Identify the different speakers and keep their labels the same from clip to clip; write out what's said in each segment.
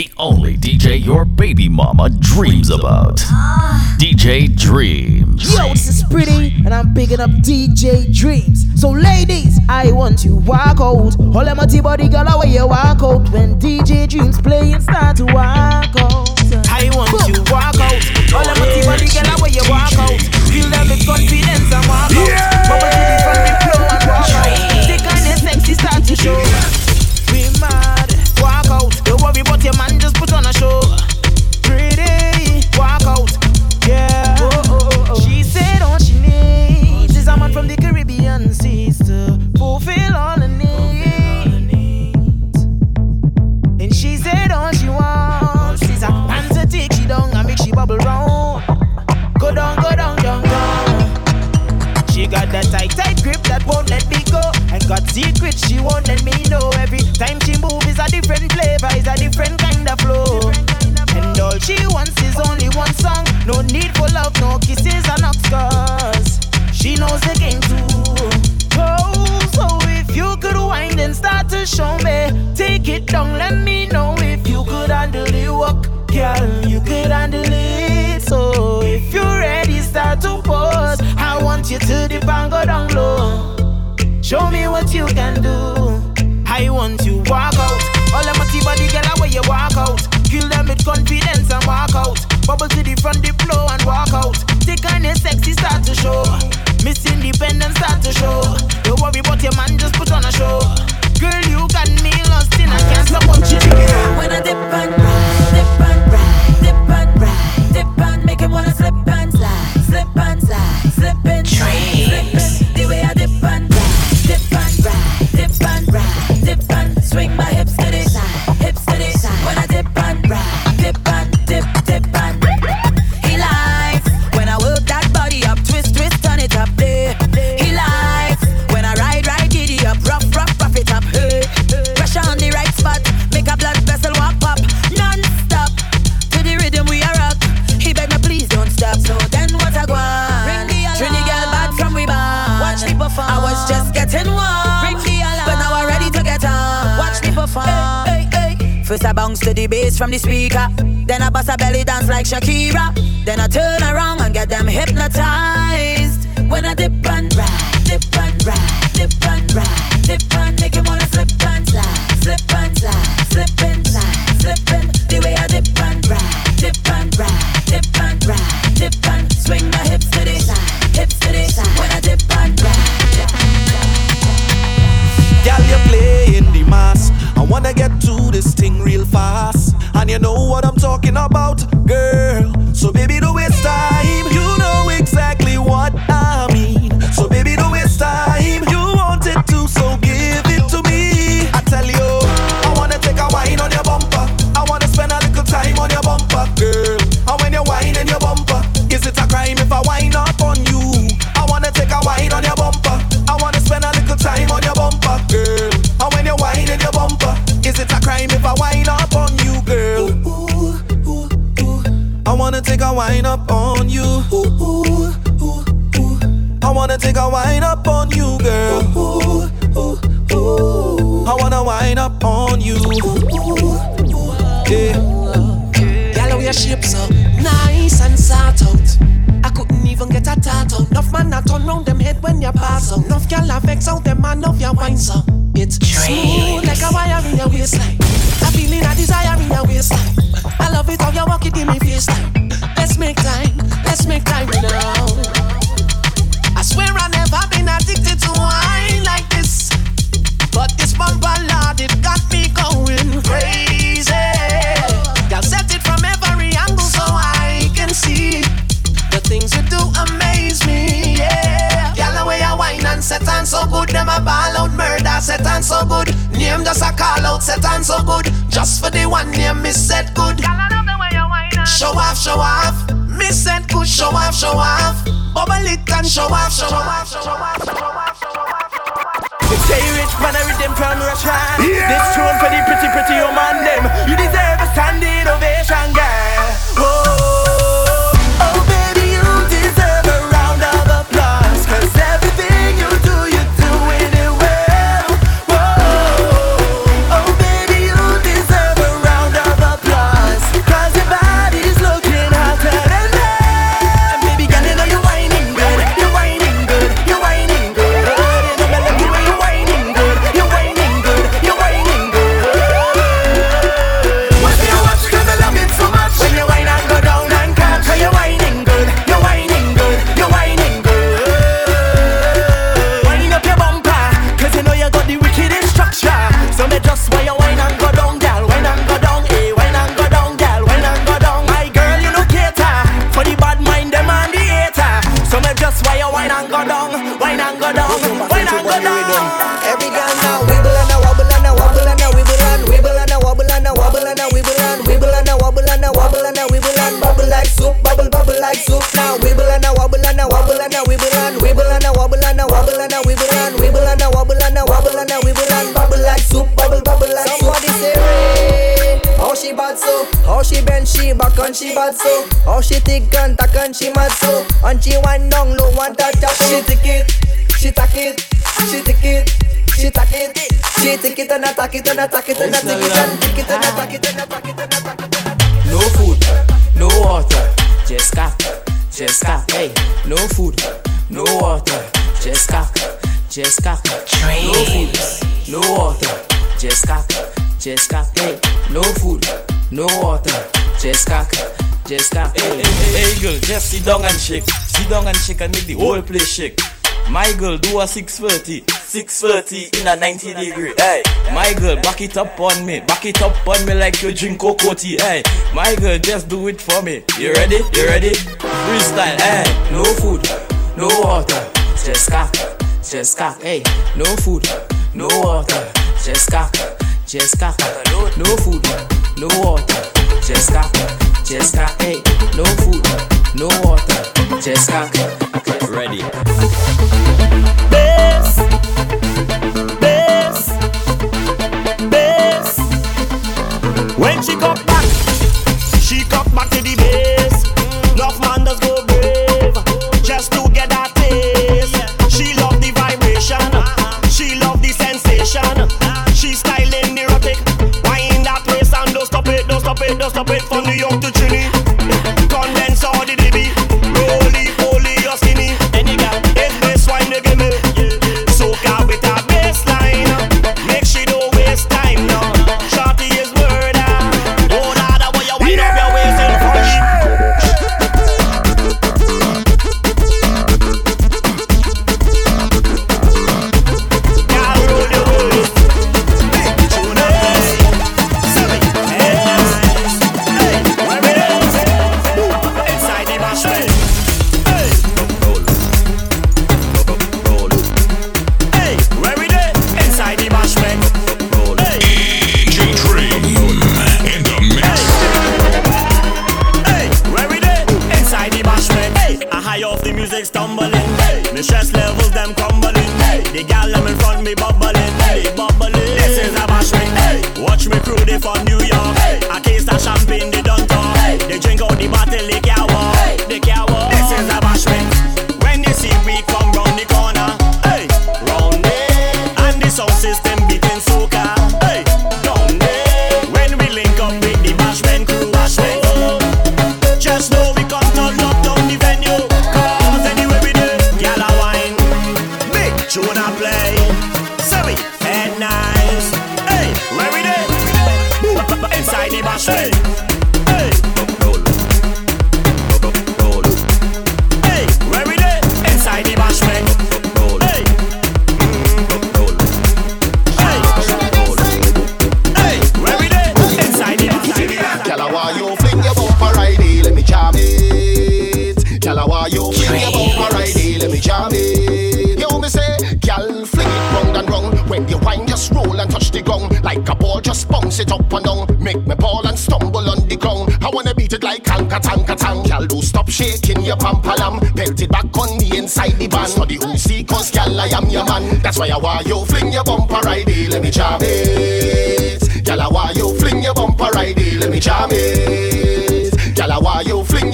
Speaker 1: the only DJ your baby mama dreams about. DJ Dreamz.
Speaker 2: Yo, this is pretty, and I'm picking up DJ Dreamz. So, ladies, I want you walk out. All them body girl, away you walk out when DJ Dreamz play and start to walk out.
Speaker 3: I want Boom. you walk out. All them body girl, away you walk out. Feel them with confidence and walk out. Yeah. Bubble to the front, the flow and walk out. Take on the sexy start to show. We mad, walk out. Worry about your man, just put on a show. Pretty, walk out. Yeah. Oh, oh, oh. She said all she needs is a man from the Caribbean seas to fulfill all her needs. And she said all she wants is a man to take she down and make she bubble round. Go down, go down, down, down. She got that tight, tight grip that won't let me got secrets she won't let me know. Every time she move is a different flavor, is a different kind of flow. And all she wants is only one song. No need for love, no kisses and cause She knows the game too. Oh, so if you could wind and start to show me, take it down, let me know if you could handle the work, girl. You could handle it. So if you're ready, start to pause. I want you to dip and go down low. Show me what you can do. I want you walk out. All of my body, girl, where you walk out. Kill them with confidence and walk out. Bubble to the front, the flow and walk out. Take on your sexy start to show. Miss Independence start to show. Don't worry about your man, just put on a show. Girl, you got me lost in, I can't stop watching you.
Speaker 4: When I dip and ride, dip and ride, dip and ride, dip and make him wanna slip and slide, slip and slide, slip and slide, slip and the swing First I bounce to the bass from the speaker. Then I bust a belly dance like Shakira. Then I turn around and get them hypnotized. When I dip and ride, dip and ride, dip and ride, dip and make him wanna slip and slide, slip and slide, slip and slide, slip and the way I dip and ride, dip and ride, dip and ride, dip and swing my hips to the side, hips to the
Speaker 5: wanna get to this thing real fast. And you know what I'm talking about, girl. So, baby, don't waste wine up on you. Ooh, ooh, ooh, ooh. I wanna take a wine up on you, girl. Ooh, ooh, ooh. I wanna wine up on you. Yeah.
Speaker 6: Girl, how your shape so nice and sort out. I couldn't even get a tat out. Enough man a turn round them head when you pass out. Enough girl a vex out them man of your wine so. It's smooth like a wire in your waistline. A feeling a desire in your waistline. I love it how you walk it in me face. Let's make time, let's make time now. I swear I never been addicted to wine like this. But this bumper lord, it got me going crazy. Girl, set it from every angle so I can see the things you do amaze me. Yeah, girl, the way you wine and set on so good, them a ball out murder set on so good. Name just a call out set on so good. Just for the one name, miss set good. Show off, show off. Miss set good, show off, show off. Bubble it and show off, show off, show off, show off, show off. Show off.
Speaker 3: They say rich man a rhythm from Russia. This tune for the pretty, pretty woman them. You deserve a standing it
Speaker 7: and attack it and attack it and take it and attack it and attack it and attack it.
Speaker 6: No food, no water, just cock, just cock. Hey, no food, no water, just cock, just cock. No food, no water, just cock, just cock. Hey, no food, no water, just cock, just cock.
Speaker 8: Hey, hey, hey, hey, girl, just sit down and shake. Sit down and shake and make the whole place shake. My girl, do a 630, 630 in a 90 degree. Hey, my girl, back it up on me, back it up on me like you drink cocoa tea. Hey, my girl, just do it for me. You ready? You ready? Freestyle. Hey,
Speaker 6: No food, no water, just cock, just cock. Hey, no food, no water, just cock, just cock. No food, no water, just cock, just cock. Hey, no food, no water, just cock.
Speaker 8: ready.
Speaker 4: You
Speaker 9: fling your bumper right here, let me jam it. You me say, gyal, fling it round and round. When you wine, just roll and touch the ground like a ball, just bounce it up and down. Make me ball and stumble on the ground. I wanna beat it like anka tanka tang. Gyal, do stop shaking your pampalam. Belt it back on me inside the band. The who see, cause gyal, I am your man. That's why I want you fling your bumper right here, let me jam it. Gyal, I want you fling your bumper right here, let me jam it.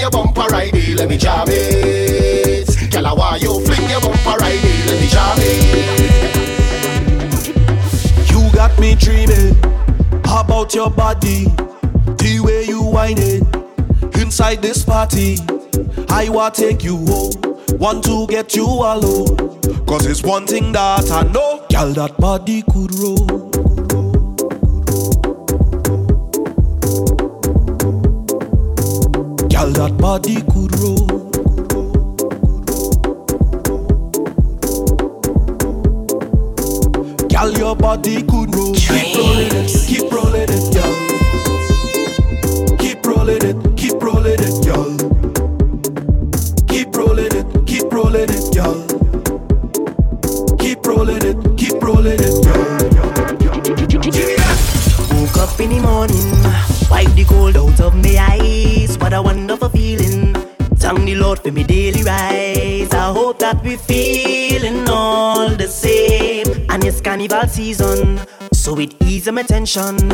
Speaker 9: Your bumper right here, let me jam it. I want you fling your bumper right here, let me jam it.
Speaker 5: You got me dreaming about your body, the way you whine it inside this party. I want take you home, want to get you alone. Cause it's one thing that I know, girl, that body could roll. Girl, that body could roll. Girl, your body could roll. Keep rolling it, keep rolling it, girl. Keep rolling it, keep rolling it, girl. Keep rolling it, keep rolling it, girl. Keep rolling it, keep rolling it, girl.
Speaker 10: Woke up in the morning, Wipe the cold out of my eyes. What a wonderful feeling. Thank the Lord for me daily rise. I hope that we feeling all the same. And it's carnival season, so it eases my tension.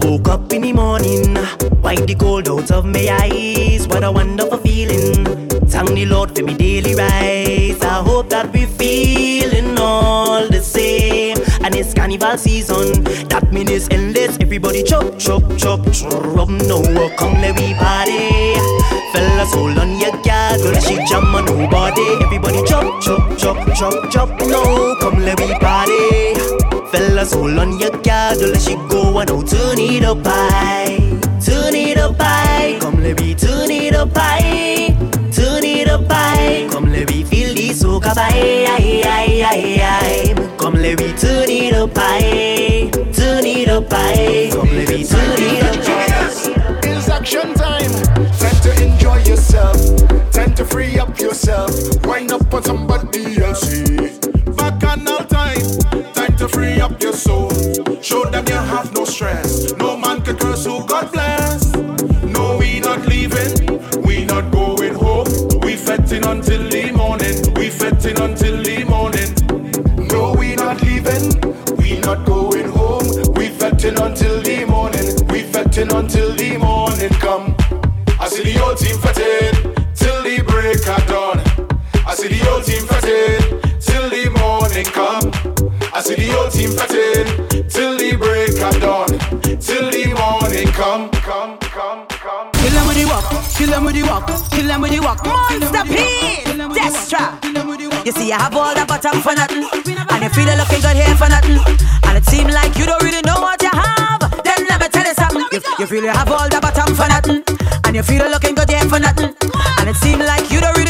Speaker 10: Woke up in the morning,
Speaker 11: wipe the cold out of my eyes. What a wonderful feeling. Thank the Lord for me daily rise. I hope that we feeling all the same carnival season. That mean it's endless. Everybody chop, chop, chop, drum No, Come let we party. Fellas, hold on your girl, girl she jump on nobody. Everybody chop, chop, chop, chop, chop No, Come let we party. Fellas, hold on your girl, let she go and now turn it up high, turn it up high. Come let we turn it up high, turn it up high. Come let we feel this so vibe. Come let me turn it up high, turn it up high. Come let me turn it up high.
Speaker 5: It's action time. Time to enjoy yourself. Time to free up yourself. Wind up on somebody else. Bacchanal time. Time to free up your soul. Show them you have no stress. No man can curse who God bless. No, we not leaving. We not going home. We fetting until. whole team fretting till the break of dawn, till the morning come, come, come, come.
Speaker 4: Kill them with the walk, kill them with the walk, kill them with the walk. Monster P, Destra. You see, I have all the bottom for nothing, and you feel the looking good here for nothing, and it seems like you don't really know what you have. Then let me tell you something. You, you feel you have all the bottom for nothing, and you feel the looking good here for nothing, and it seems like you don't really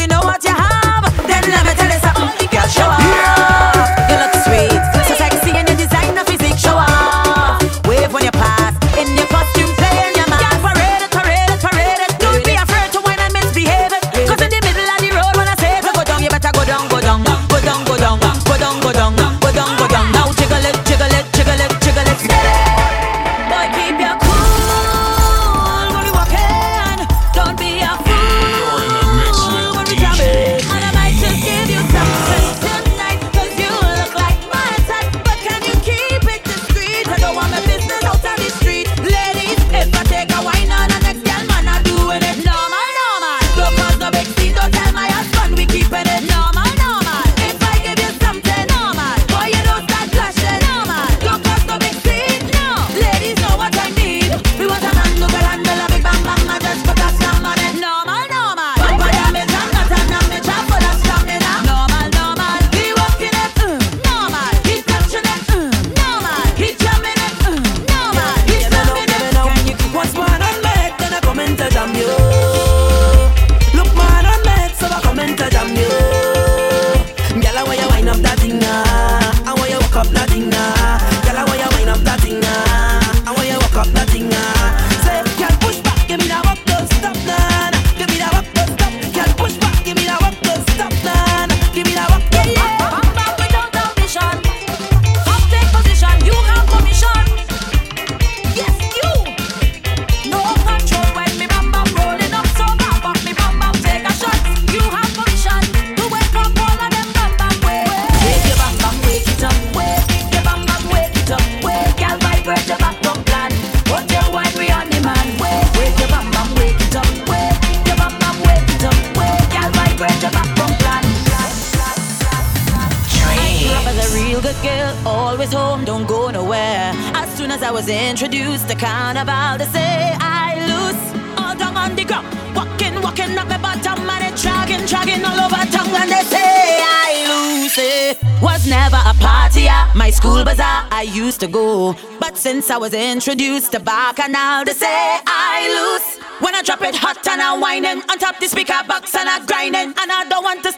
Speaker 4: I was introduced to Bacchanal. They say I lose when I drop it hot and I whining on top the speaker box and I grinding and I don't want to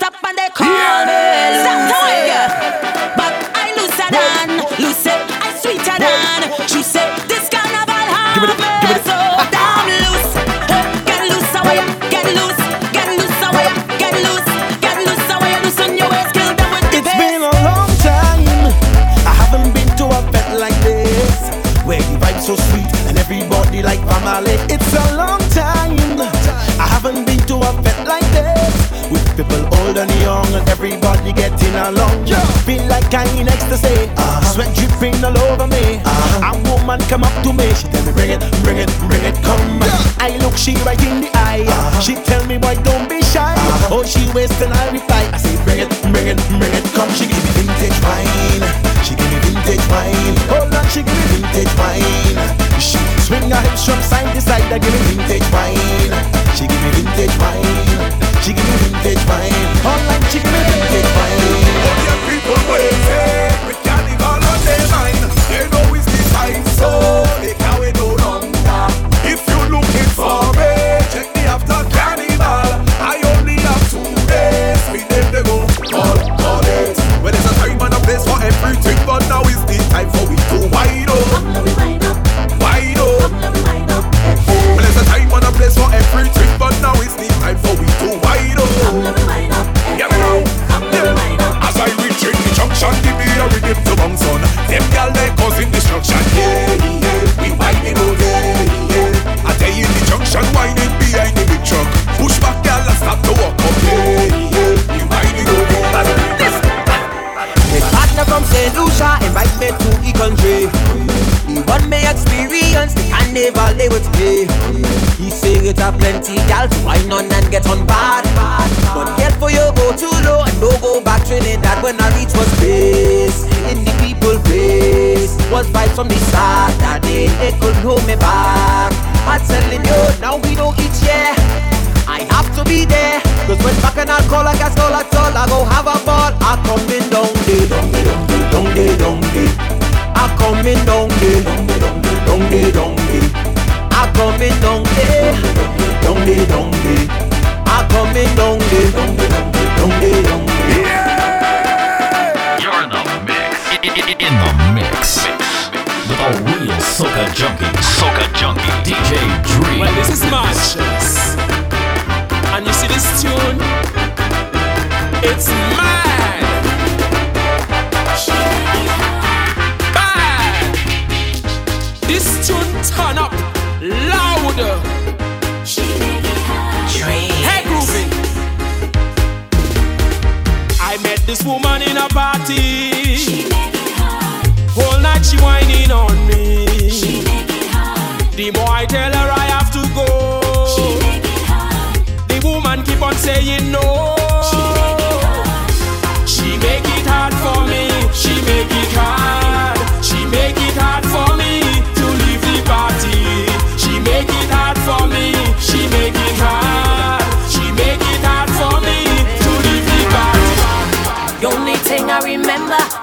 Speaker 12: sky in ecstasy. Uh-huh. Sweat dripping all over me. Uh-huh. A woman come up to me, she tell me bring it, bring it, bring it, come. Yeah.
Speaker 13: I look she right in the eye. Uh-huh. She tell me boy don't be shy. Uh-huh. Oh she waste and I reply. I say bring it, bring it, bring it, come. She give me vintage wine. She give me vintage wine. Oh, Hold on, she give me vintage wine. She swing her hips from side to side. I give me vintage wine. She give me vintage wine. She give me vintage
Speaker 5: wine.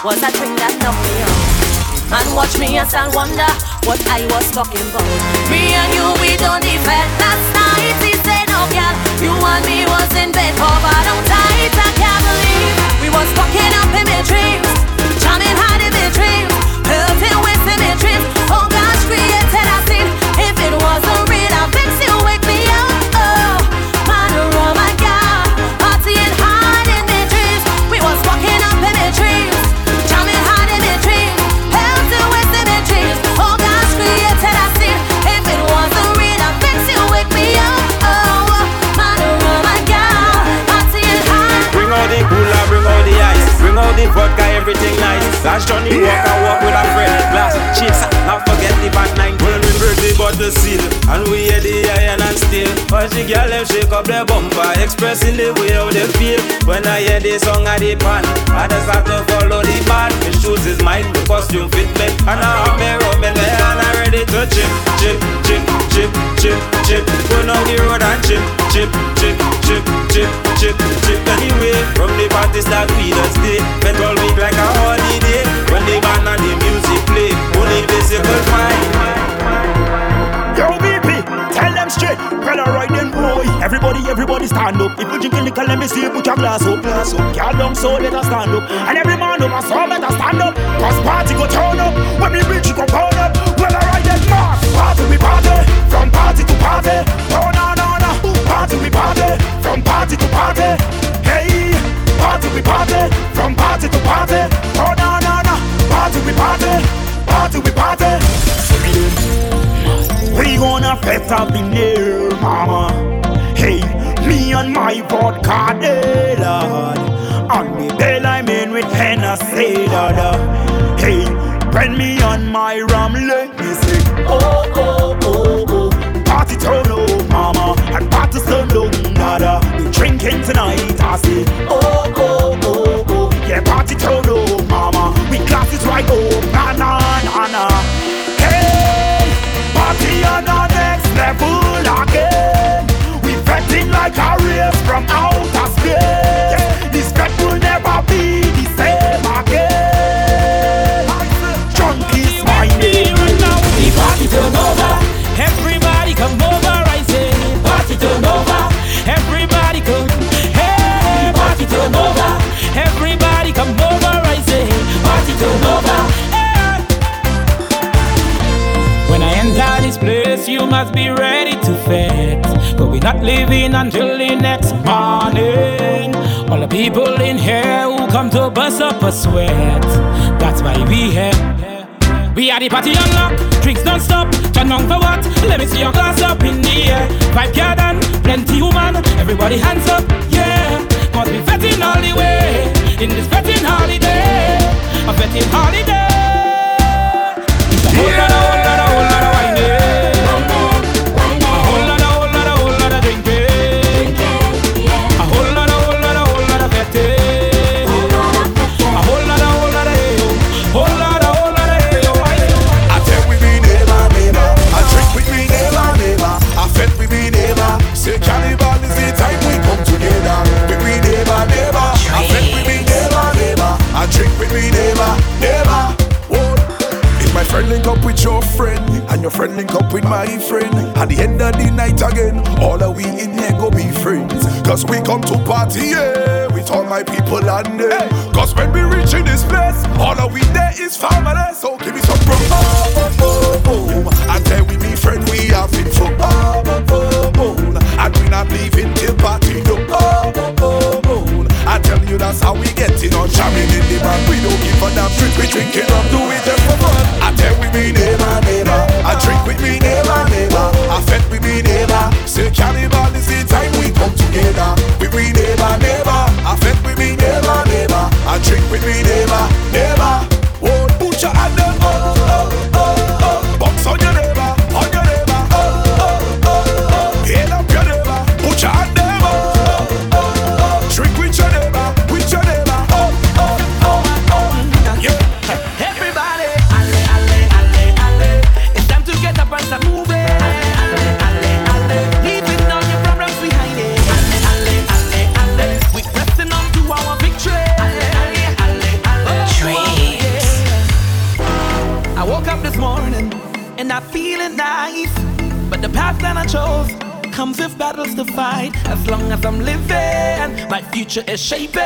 Speaker 5: Was a
Speaker 14: thing that knocked me out. Man, watch me as I wonder what I was talking about. Me and you, we don't defend. Last night he said, oh, no, girl, you and me was in bed covered on tight. I can't believe we was fucking up in my dreams, jamming hard in my dreams, pelting with in my dreams. Oh gosh, created
Speaker 15: everything nice. Last Johnny walk and walk with a friend. Glass, chips, not forget the bad nine. When we break the bottle seal, and we hear the iron and steel. All the girl them shake up their bumper, expressing the way how they feel. When I hear the song at the pan, I just start to follow the band. His shoes is mine, the costume fit me, and I have me rum in there and I ready to chip, chip, chip, chip, chip, chip. Go down the road and chip, chip, chip, chip, chip, chip, chip. Anyway, from the party start we just stay. Spend all week like a holiday. When the band and the music play, only physical fine.
Speaker 13: Yo, BP, tell them straight. Well, alright then, boy. Everybody, everybody stand up. If you drinking liquor, let me see you put your glass up. Glass up. Girl down so better stand up. And every man over so better stand up. Cause party go turn up. When we reach, you go burn up. Well, alright then, mark. Party we party. From party to party. Oh, no, no, no. Party we party. From party to party. Hey. Party we party. From party to party. Oh, no, no, no. Party we party. Party we party. We gonna fess up in there, mama. Hey, me and my vodka, they lord. On the bell I'm in with Hennessy, dada. Hey, when me on my rum, from outer space. This pet will never be the same again. Chunky is my name. The party turn over. Everybody
Speaker 16: come over, I say. Party turn over. Everybody come. Hey, party turn over. Everybody come over, I say. Party turn over. Hey. When I enter this place, you must be ready not living until the next morning. All the people in here who come to bust up a sweat. That's why we here. We are the party unlock, drinks don't stop. Turn on for what? Let me see your glass up in the air. Vibe garden, plenty woman, everybody hands up, yeah. Must be fetting all the way in this fetting holiday, a fetting holiday. Lot,
Speaker 5: friend link up with your friend and your friend link up with my friend, at the end of the night again, all of we in here go be friends. Cause we come to party, yeah, with all my people and them. Cause when we reach in this place, all of we there is family. So give me some bro. Oh, oh, oh, oh. And tell we me friend we having fun. Oh, oh, oh, oh. And we not leaving till party you that's how we getting on jamming in the band. We don't give a damn drink, we drinking up, do it just for fun. I tell we me neighbor, neighbor. I drink with me neighbor, neighbor. I fed with me neighbor. Say cannibal is the time we come together. With me neighbor, neighbor.
Speaker 6: Future is shaping,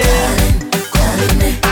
Speaker 17: Calling me.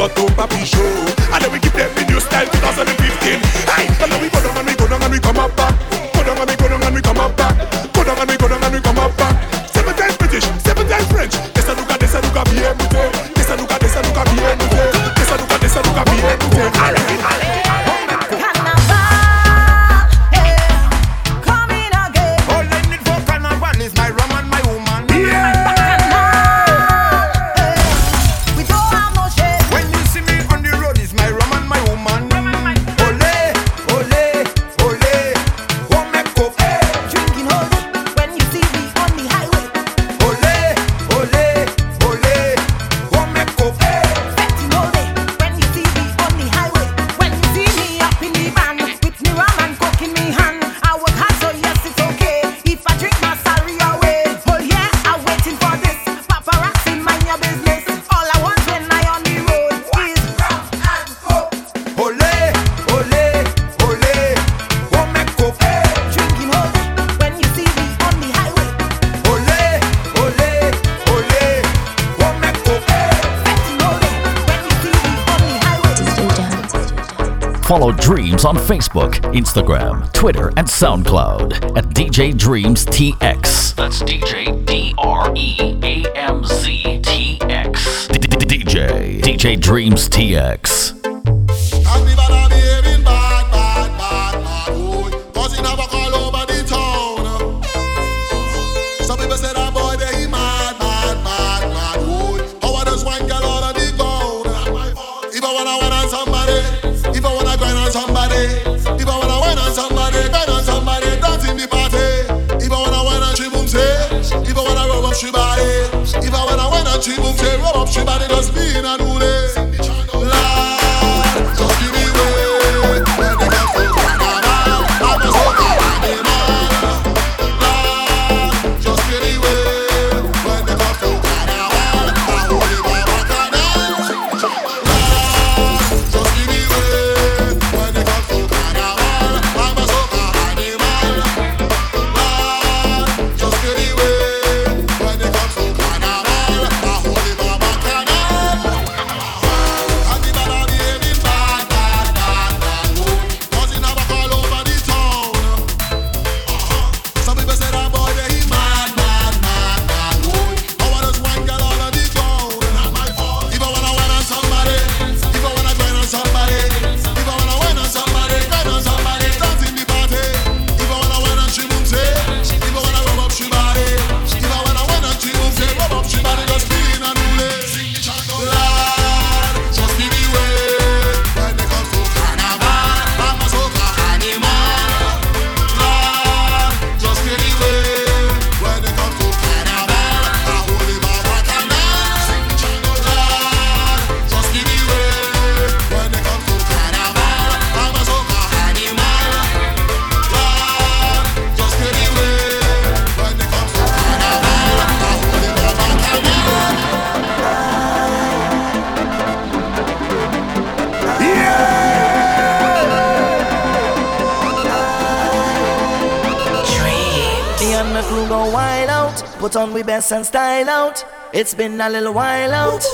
Speaker 17: not to
Speaker 18: papi show. And then we give them the new style
Speaker 19: 2000. Facebook, Instagram, Twitter, and SoundCloud at DJ Dreamz TX. That's DJ D R E A M Z T X. DJ DJ Dreamz TX.
Speaker 20: and
Speaker 10: style out. It's been a little while out.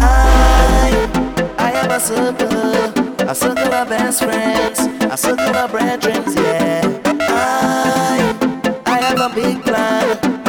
Speaker 10: I, I have a circle, a circle of best friends, a circle of brethren, yeah. I, I have a big plan.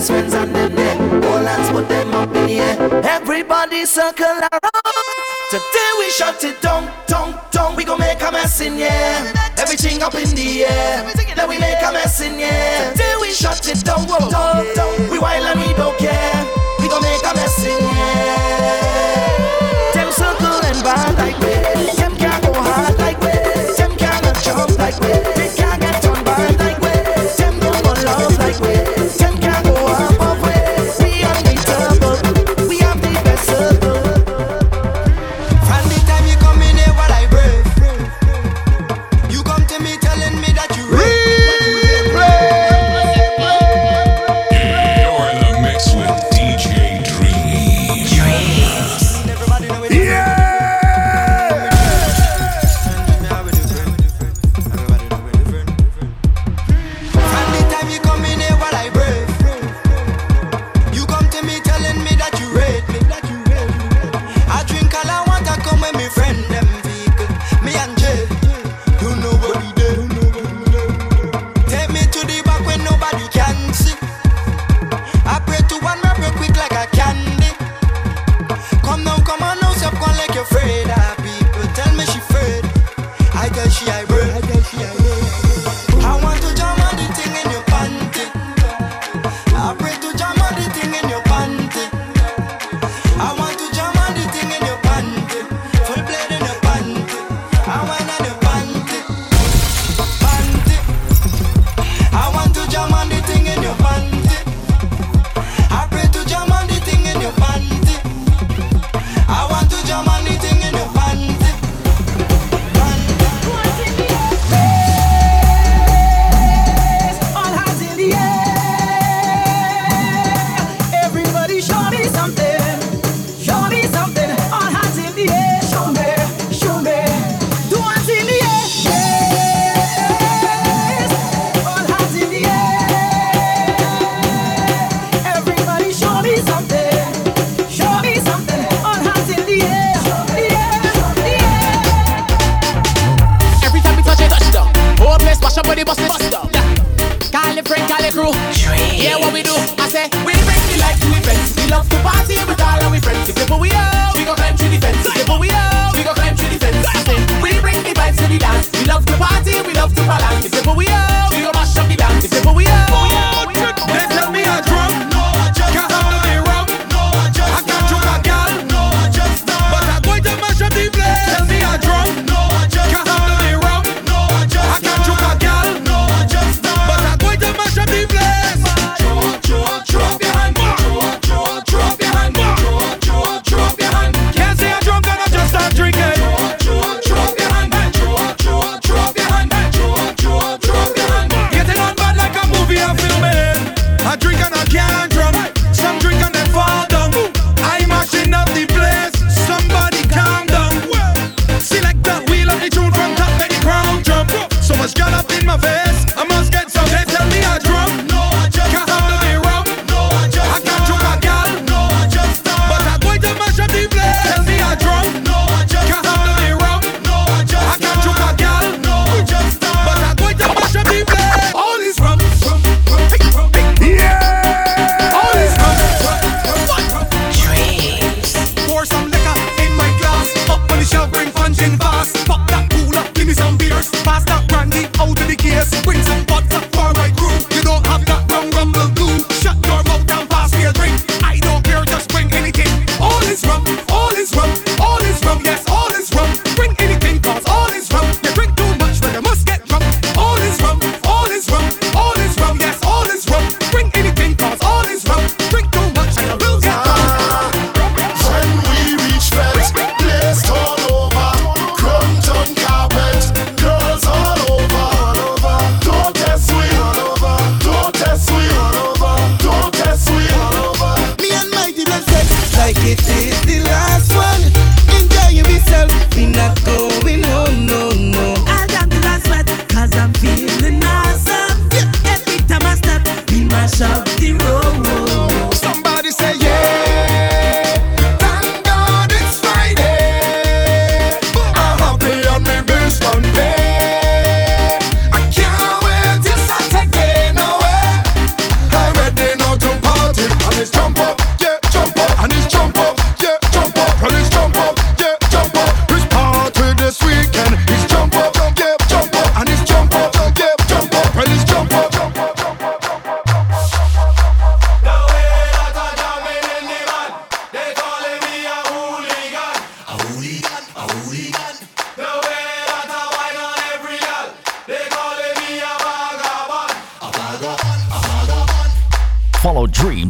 Speaker 10: best friends and them. All hands put them up in the air. Everybody circle around. Today we shut it down, down, down. We gon' make a mess in yeah. Everything up in the air. Then we make a mess in yeah. Today we shut it down, down, down.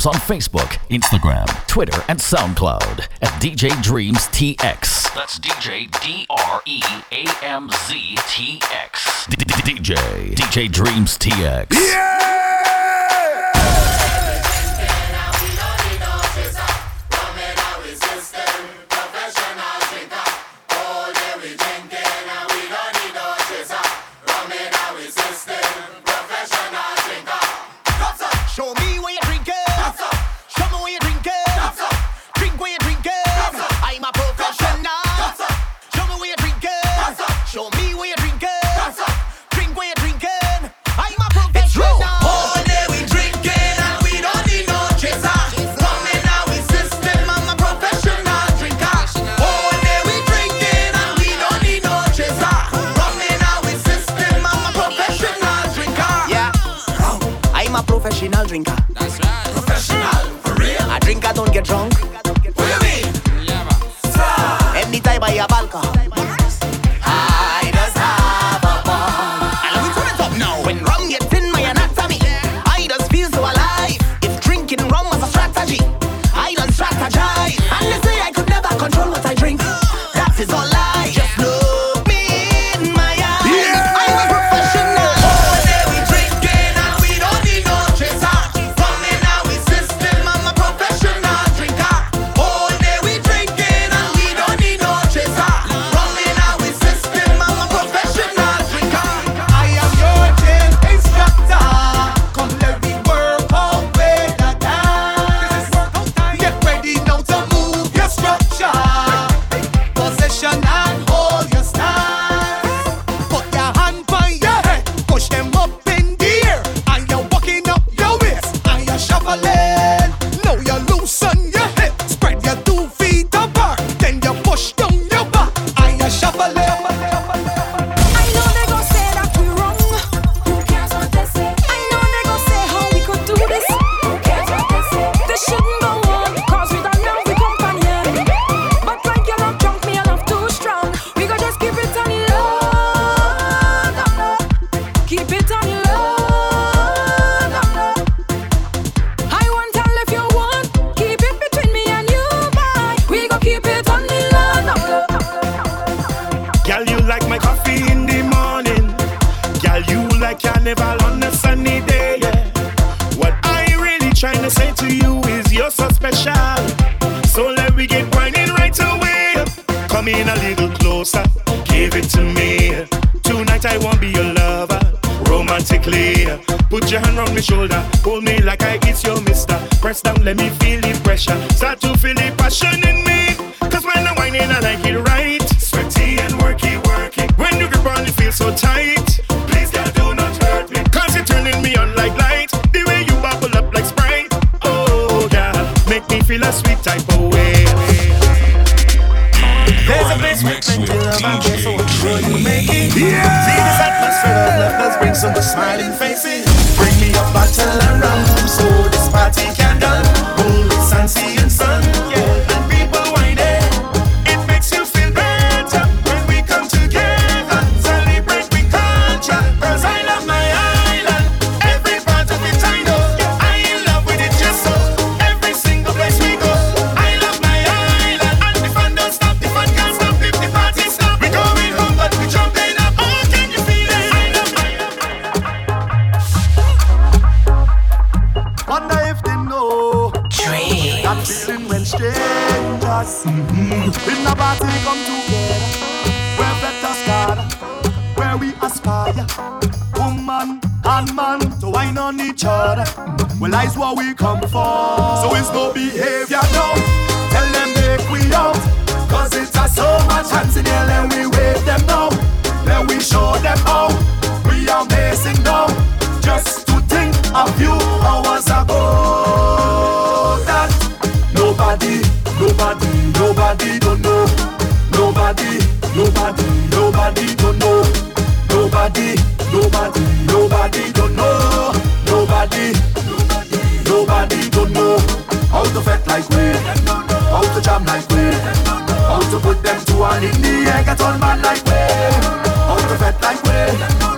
Speaker 10: Dreamz on
Speaker 1: Facebook, Instagram, Twitter, and SoundCloud at DJ Dreamz TX. That's DJ D R E A M Z T X. DJ DJ Dreamz TX.
Speaker 14: Yeah! a
Speaker 5: party come together. We're better God, where we aspire. Woman and man to wine on each other. Well, that's what we come for. So it's no behavior now. Tell them make we out. Cause it's a so much hands in here, and we wave them now. Then we show them out. put them to an it. The egg get on man like
Speaker 21: way. Out the
Speaker 5: fat like way.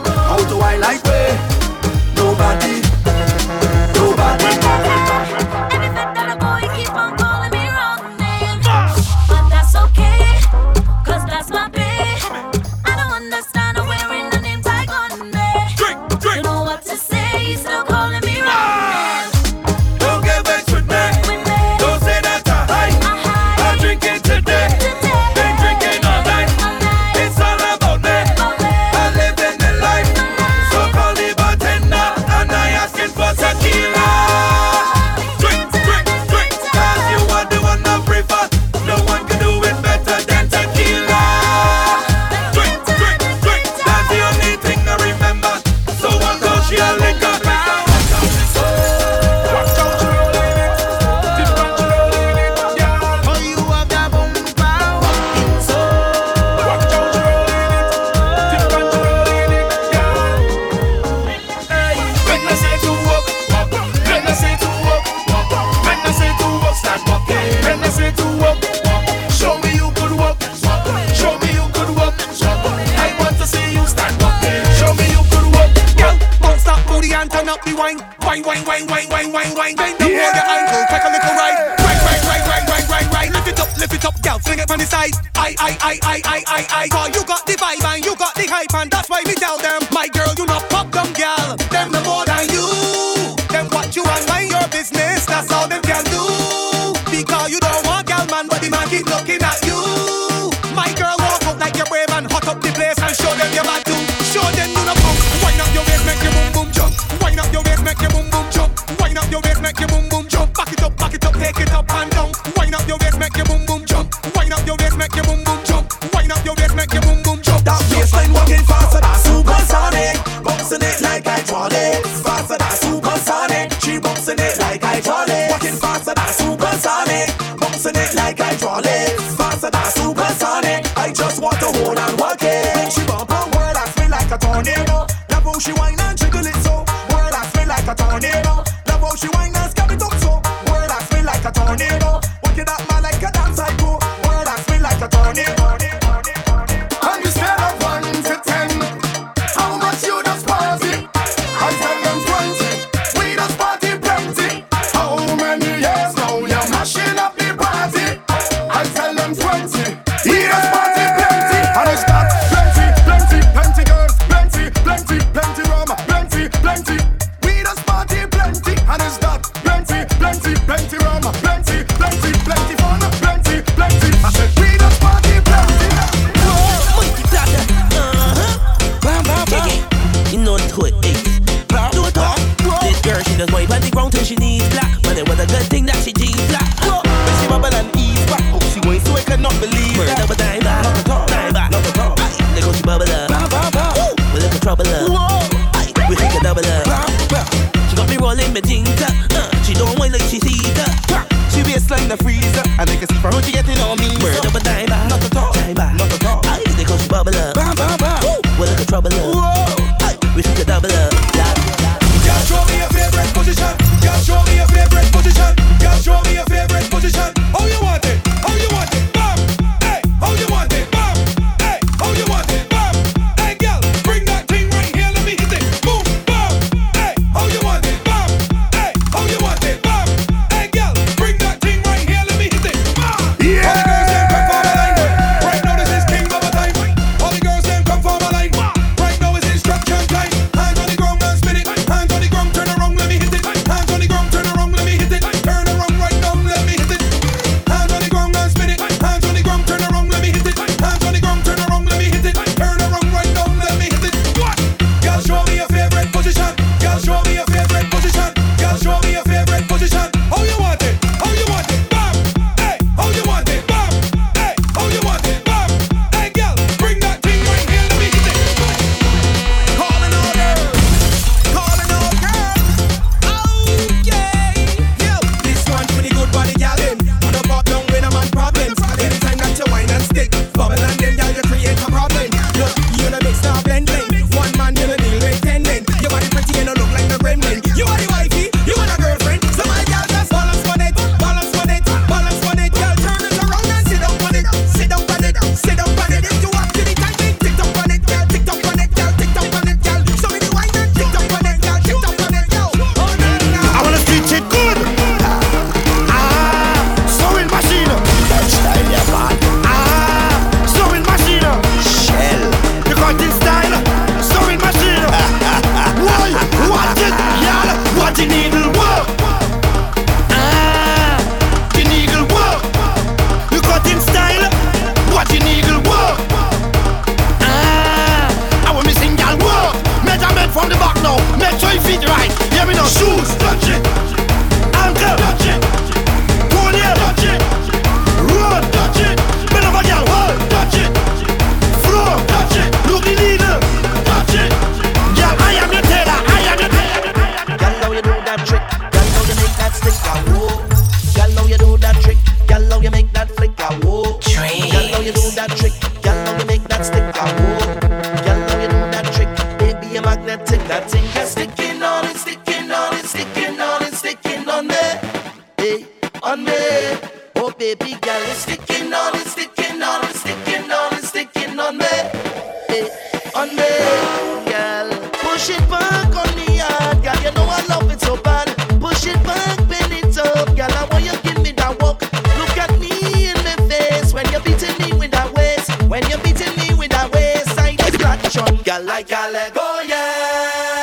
Speaker 5: like
Speaker 21: Gallego,
Speaker 18: yeah.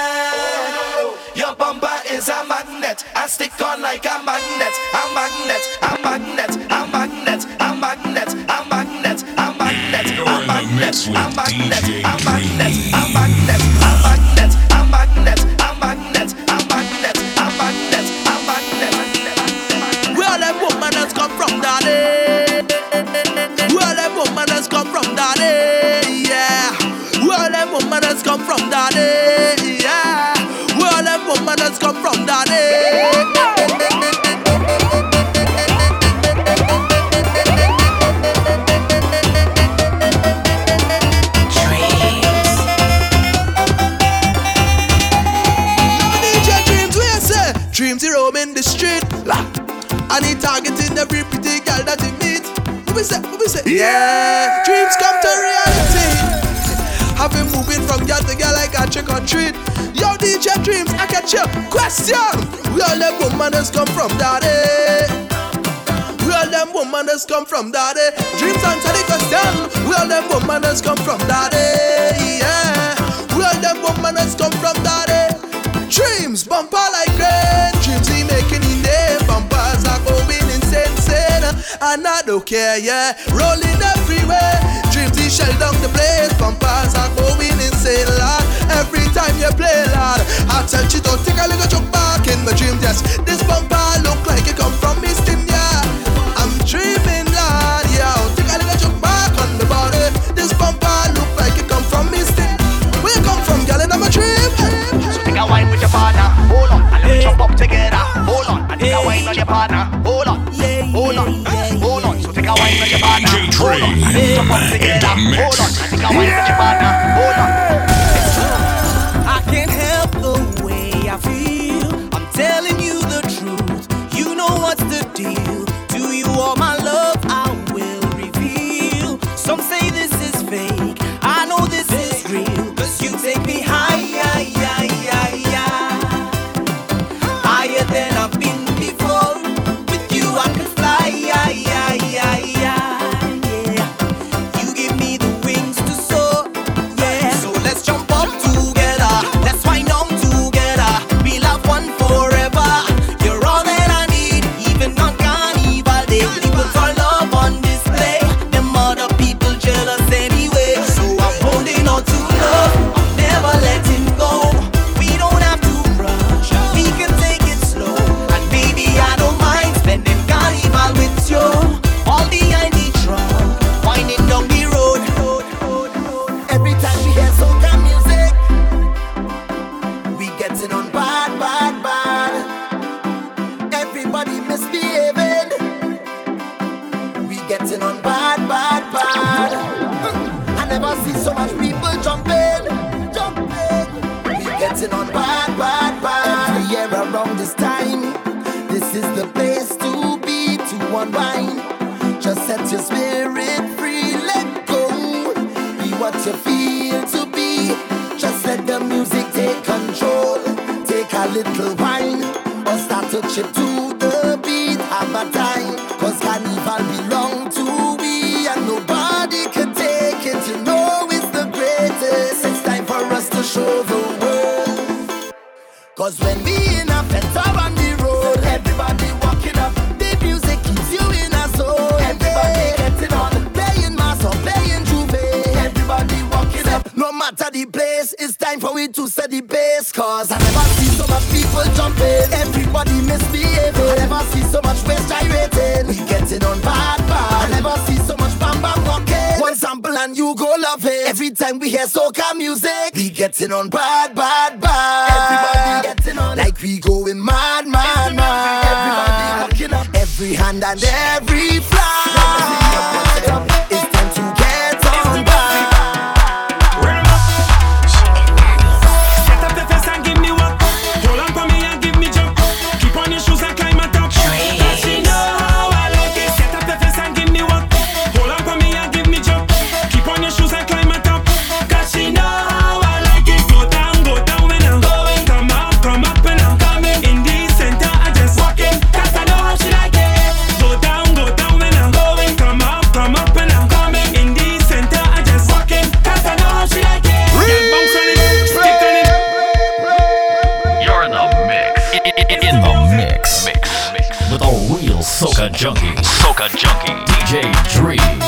Speaker 21: Your
Speaker 5: bumper is a magnet. I stick on like a magnet, a magnet, a magnet, a magnet, a magnet, a magnet, a magnet, a magnet, a magnet, a magnet. Question! Where them womaners come from, daddy? Where them womaners come from, daddy? Dreams answer the question. Where them womaners come from, daddy? Yeah. Where them womaners come from, daddy? Dreams bumper like rain. Dreams he making in name Bumpers are going insane, insane. And I don't care, yeah. Rolling everywhere. Dreams he shell down the place. Bumpers are going insane, lot time you play, lad. I tell you to take a little jump back in my dream, yes. This bumper look like it come from me steam, yeah. I'm dreaming, lad, yeah. Take a little jump back on the body. This bumper look like it come from me steam. Where you come from, girl, and I'm a dream.
Speaker 11: So take a wine with your partner. Hold on, and let me jump up together. Hold on, and take a wine with your partner. Hold on, hold on, hold on. So take a wine with your partner. Hold on, and jump up together. Hold on, take a wine with your partner. Hold
Speaker 9: on. getting on bad, bad, bad. Everybody getting on. Like we going mad, mad, mad. Everybody Every hand and every
Speaker 1: flag. junkie, soca junkie, DJ
Speaker 11: Dream.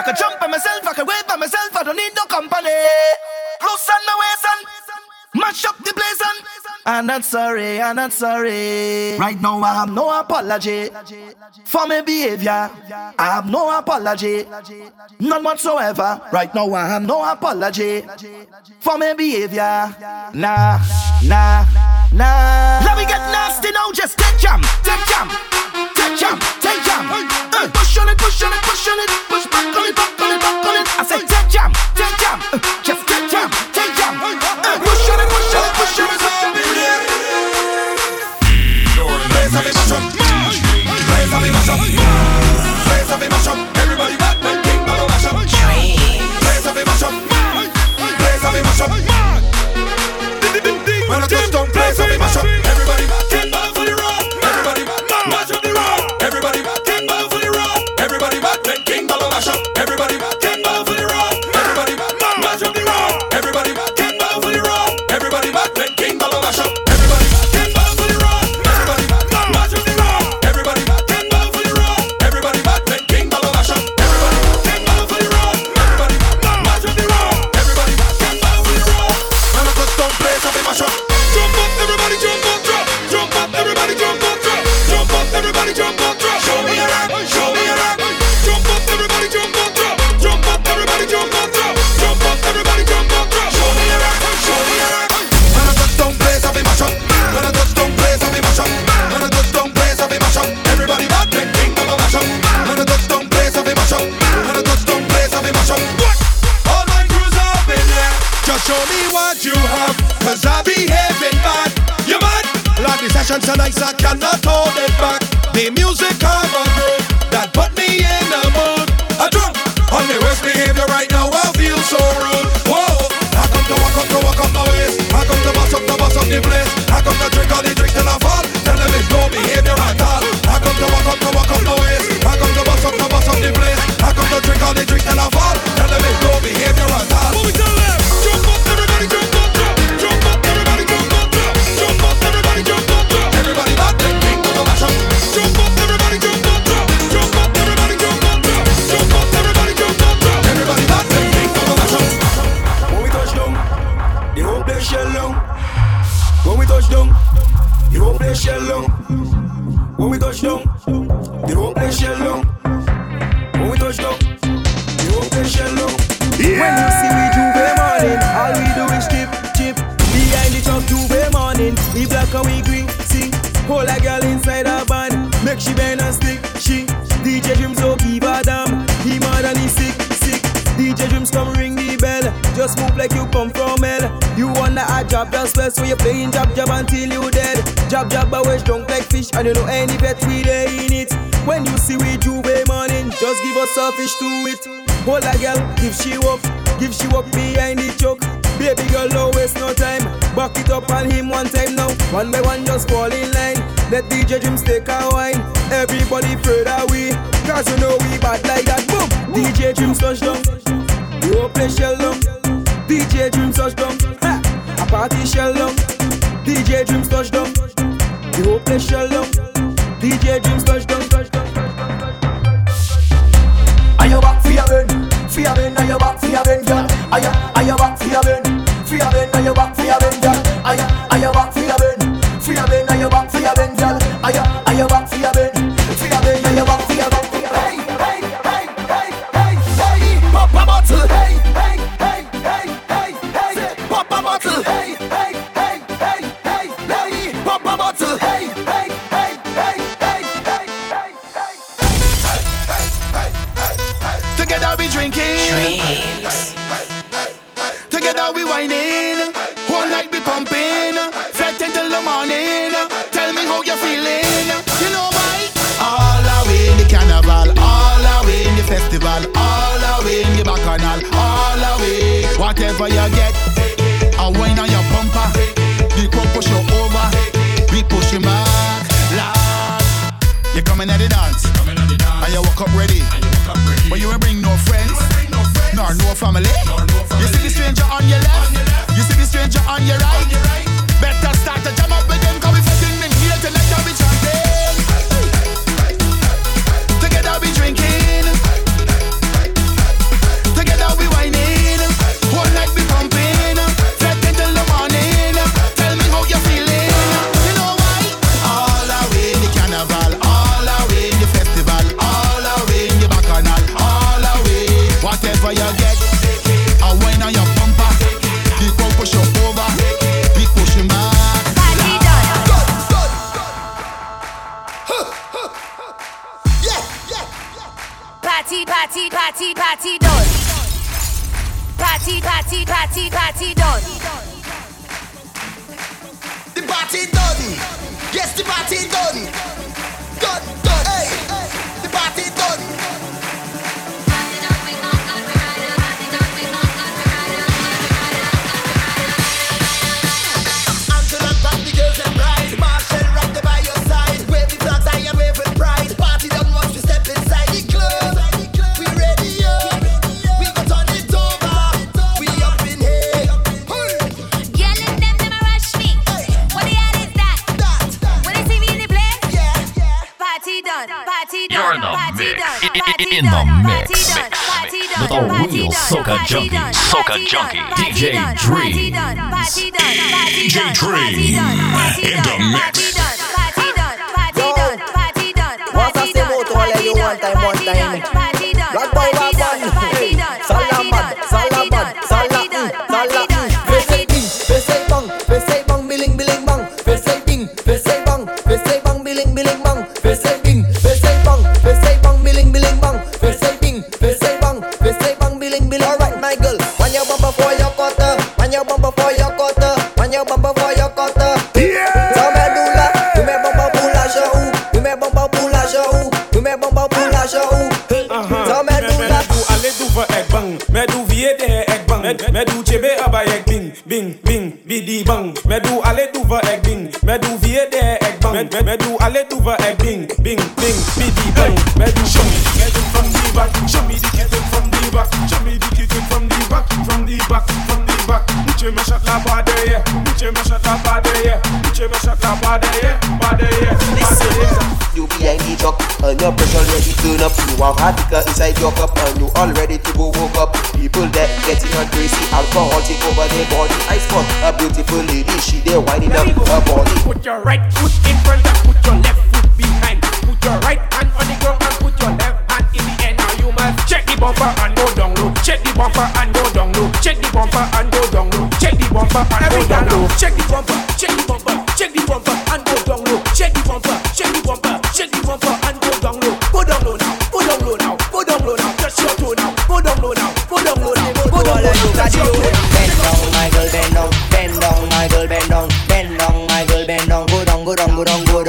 Speaker 11: I can
Speaker 9: jump by myself, I can wave by myself, I don't need no company. Close on no waist and mash up the place and I'm not sorry, I'm not sorry. Right now I have no apology for my behavior. I have no apology, none whatsoever. Right now I have no apology for my behavior. Nah, nah, nah. Let me get nasty now, just take jam, take jam. Jam, take jam. Push on it, push on it, push on it. Push back on it, back on it, back on it. I said take jam, jam. Mr.
Speaker 22: Isaac You know any bet we there in it. When you see we Juve morning, just give us a fish to it. Hold a girl, give she up, give she up behind the choke. Baby girl, no waste no time. Back it up on him one time now. One by one, just fall in line. Let DJ Jim take a wine. Everybody further we, cause you know we bad like
Speaker 9: You
Speaker 19: coming at the dance, coming at the dance. and you woke up ready. But you ain't bring no friends, nor no family. You see the stranger on your left, you see the stranger on your right. Better start to jam up with them, cause we fucking been here tonight. We'll be chanting, Together we drinking, together we whining.
Speaker 4: party, party done. Party, party, party, party done.
Speaker 9: The party done. Yes, the party done.
Speaker 1: Soca Junkie, Soca Junkie, DJ Dream,
Speaker 23: DJ Dream in the mix.
Speaker 7: Once I say motor,
Speaker 4: let
Speaker 7: you one time, one time. Eh? me do
Speaker 16: aller d'ouvre eh, et bing, bing, bing, bidi, bang. Me do show me the kitchen from the back, show me the kitchen from the back, show me the kitchen from the back, from the back, from the back. Niche me shot la bade, yeah. Niche me shot la bade, yeah. Niche me shot la bade, yeah. Bade, yeah. Bade, yeah.
Speaker 7: And your pressure ready turn up. You have liquor inside your cup and you all ready to go woke up. People that getting on crazy, alcohol take over their body. I spot a beautiful lady, she there winding up her body.
Speaker 16: Put your right foot in front and put your left foot behind. Put your right hand on the ground and put your left hand in the air. Now you must check the bumper and go down low. Check the bumper and go down low. Check the bumper and go down low. Check the bumper and go down low. Check the bumper, check the bumper, check the bumper and go down low. Check the bumper, check the bumper, inside you.
Speaker 7: Bend go go go go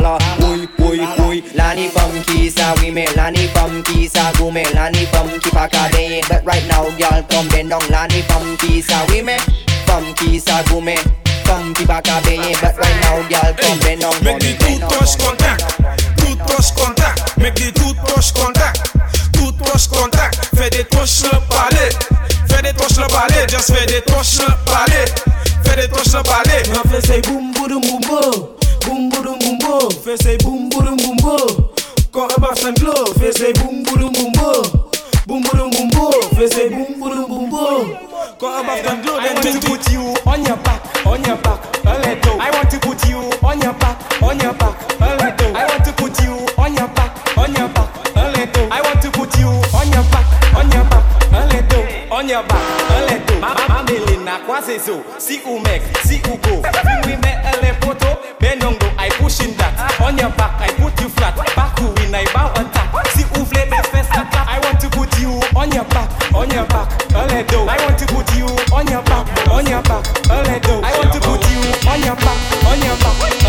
Speaker 7: now. We make Lani from Kisa, go make Lani from Kipaka. They ain't but right now, y'all come then down Lani from Kisa. We make from Kisa, go make from Kipaka. They ain't but right now, y'all come then down.
Speaker 16: Make the toothbrush contact, toothbrush contact, make the toothbrush contact, toothbrush contact. Fais des touches le palais, fais des touches le palais, just fais des touches le palais, fais des touches le palais.
Speaker 22: Non, fais c'est boum boum boum. and glow. Face say boom boom boom boom. Boom boom boom boom. Face say boom boom boom boom. Come up and glow. Then
Speaker 16: I want to put you on your back. Mamelina, quase so. Si ou mec, si ou go. We met a le poto, benongo, I pushing that. On your back, I put you flat. Back who win, I bow attack. Si ou flip the first attack. I want to put you on your back, on your back, a little. I want to put you on your back, on your back, a little. I want to put you on your back, on your back,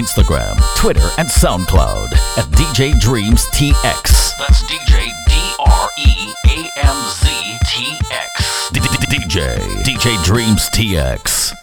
Speaker 1: Instagram, Twitter, and SoundCloud at DJ Dreamz TX. That's DJ D R E A M Z T X. DJ DJ Dreamz TX.